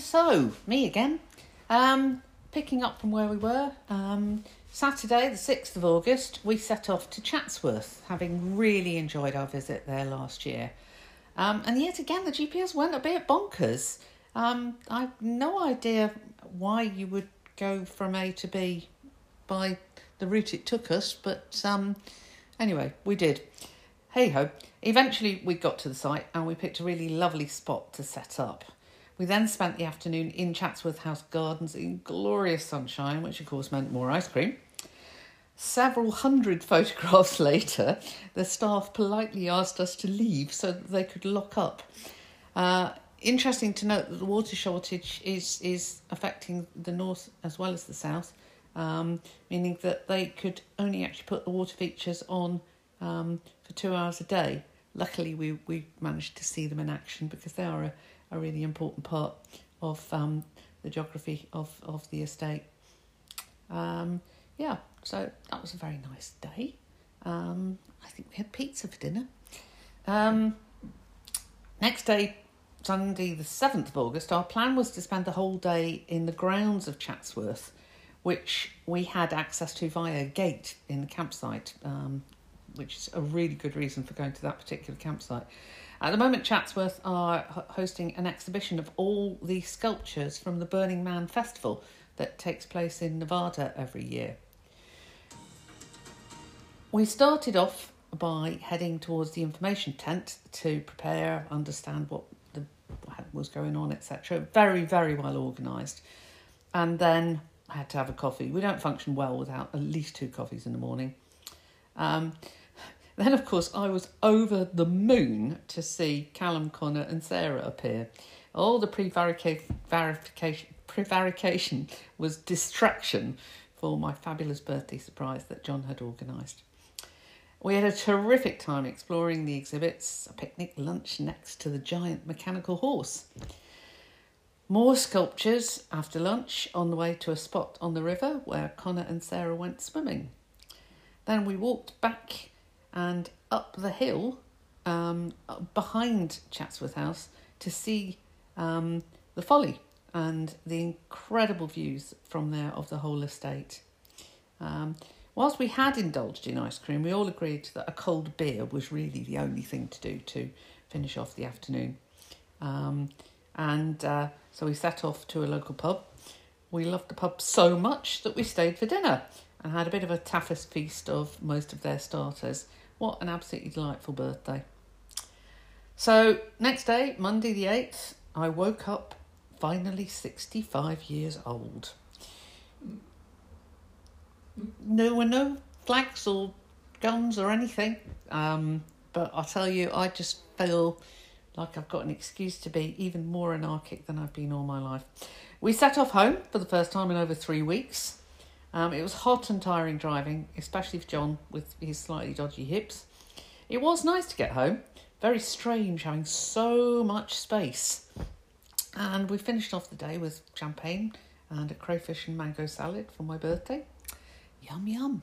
So, me again. Um, picking up from where we were, um, Saturday, the 6th of August, we set off to Chatsworth, having really enjoyed our visit there last year. Um, and yet again, the GPS went a bit bonkers. Um, I have no idea why you would go from A to B by the route it took us, but um, anyway, we did. Hey ho. Eventually, we got to the site and we picked a really lovely spot to set up. We then spent the afternoon in Chatsworth House Gardens in glorious sunshine, which of course meant more ice cream. Several hundred photographs later, the staff politely asked us to leave so that they could lock up. Uh, interesting to note that the water shortage is, is affecting the north as well as the south, um, meaning that they could only actually put the water features on um, for two hours a day. Luckily, we, we managed to see them in action because they are a, a really important part of um, the geography of, of the estate. Um, yeah, so that was a very nice day. Um, I think we had pizza for dinner. Um, next day, Sunday, the 7th of August, our plan was to spend the whole day in the grounds of Chatsworth, which we had access to via a gate in the campsite, um, which is a really good reason for going to that particular campsite. At the moment, Chatsworth are hosting an exhibition of all the sculptures from the Burning Man Festival that takes place in Nevada every year. We started off by heading towards the information tent to prepare, understand what the, what was going on, etc. Very, very well organised. And then I had to have a coffee. We don't function well without at least two coffees in the morning. Um, then, of course, I was over the moon to see Callum, Connor, and Sarah appear. All the prevarication prevarication was distraction for my fabulous birthday surprise that John had organised. We had a terrific time exploring the exhibits, a picnic lunch next to the giant mechanical horse. More sculptures after lunch on the way to a spot on the river where Connor and Sarah went swimming. Then we walked back and up the hill um, behind Chatsworth House to see um, the folly and the incredible views from there of the whole estate. Um, whilst we had indulged in ice cream, we all agreed that a cold beer was really the only thing to do to finish off the afternoon. Um, and uh, so we set off to a local pub. We loved the pub so much that we stayed for dinner and had a bit of a tapas feast of most of their starters what an absolutely delightful birthday. So, next day, Monday the 8th, I woke up finally 65 years old. There were no flags or guns or anything, um, but I'll tell you, I just feel like I've got an excuse to be even more anarchic than I've been all my life. We set off home for the first time in over three weeks. Um, it was hot and tiring driving, especially for John with his slightly dodgy hips. It was nice to get home. Very strange having so much space. And we finished off the day with champagne and a crayfish and mango salad for my birthday. Yum, yum.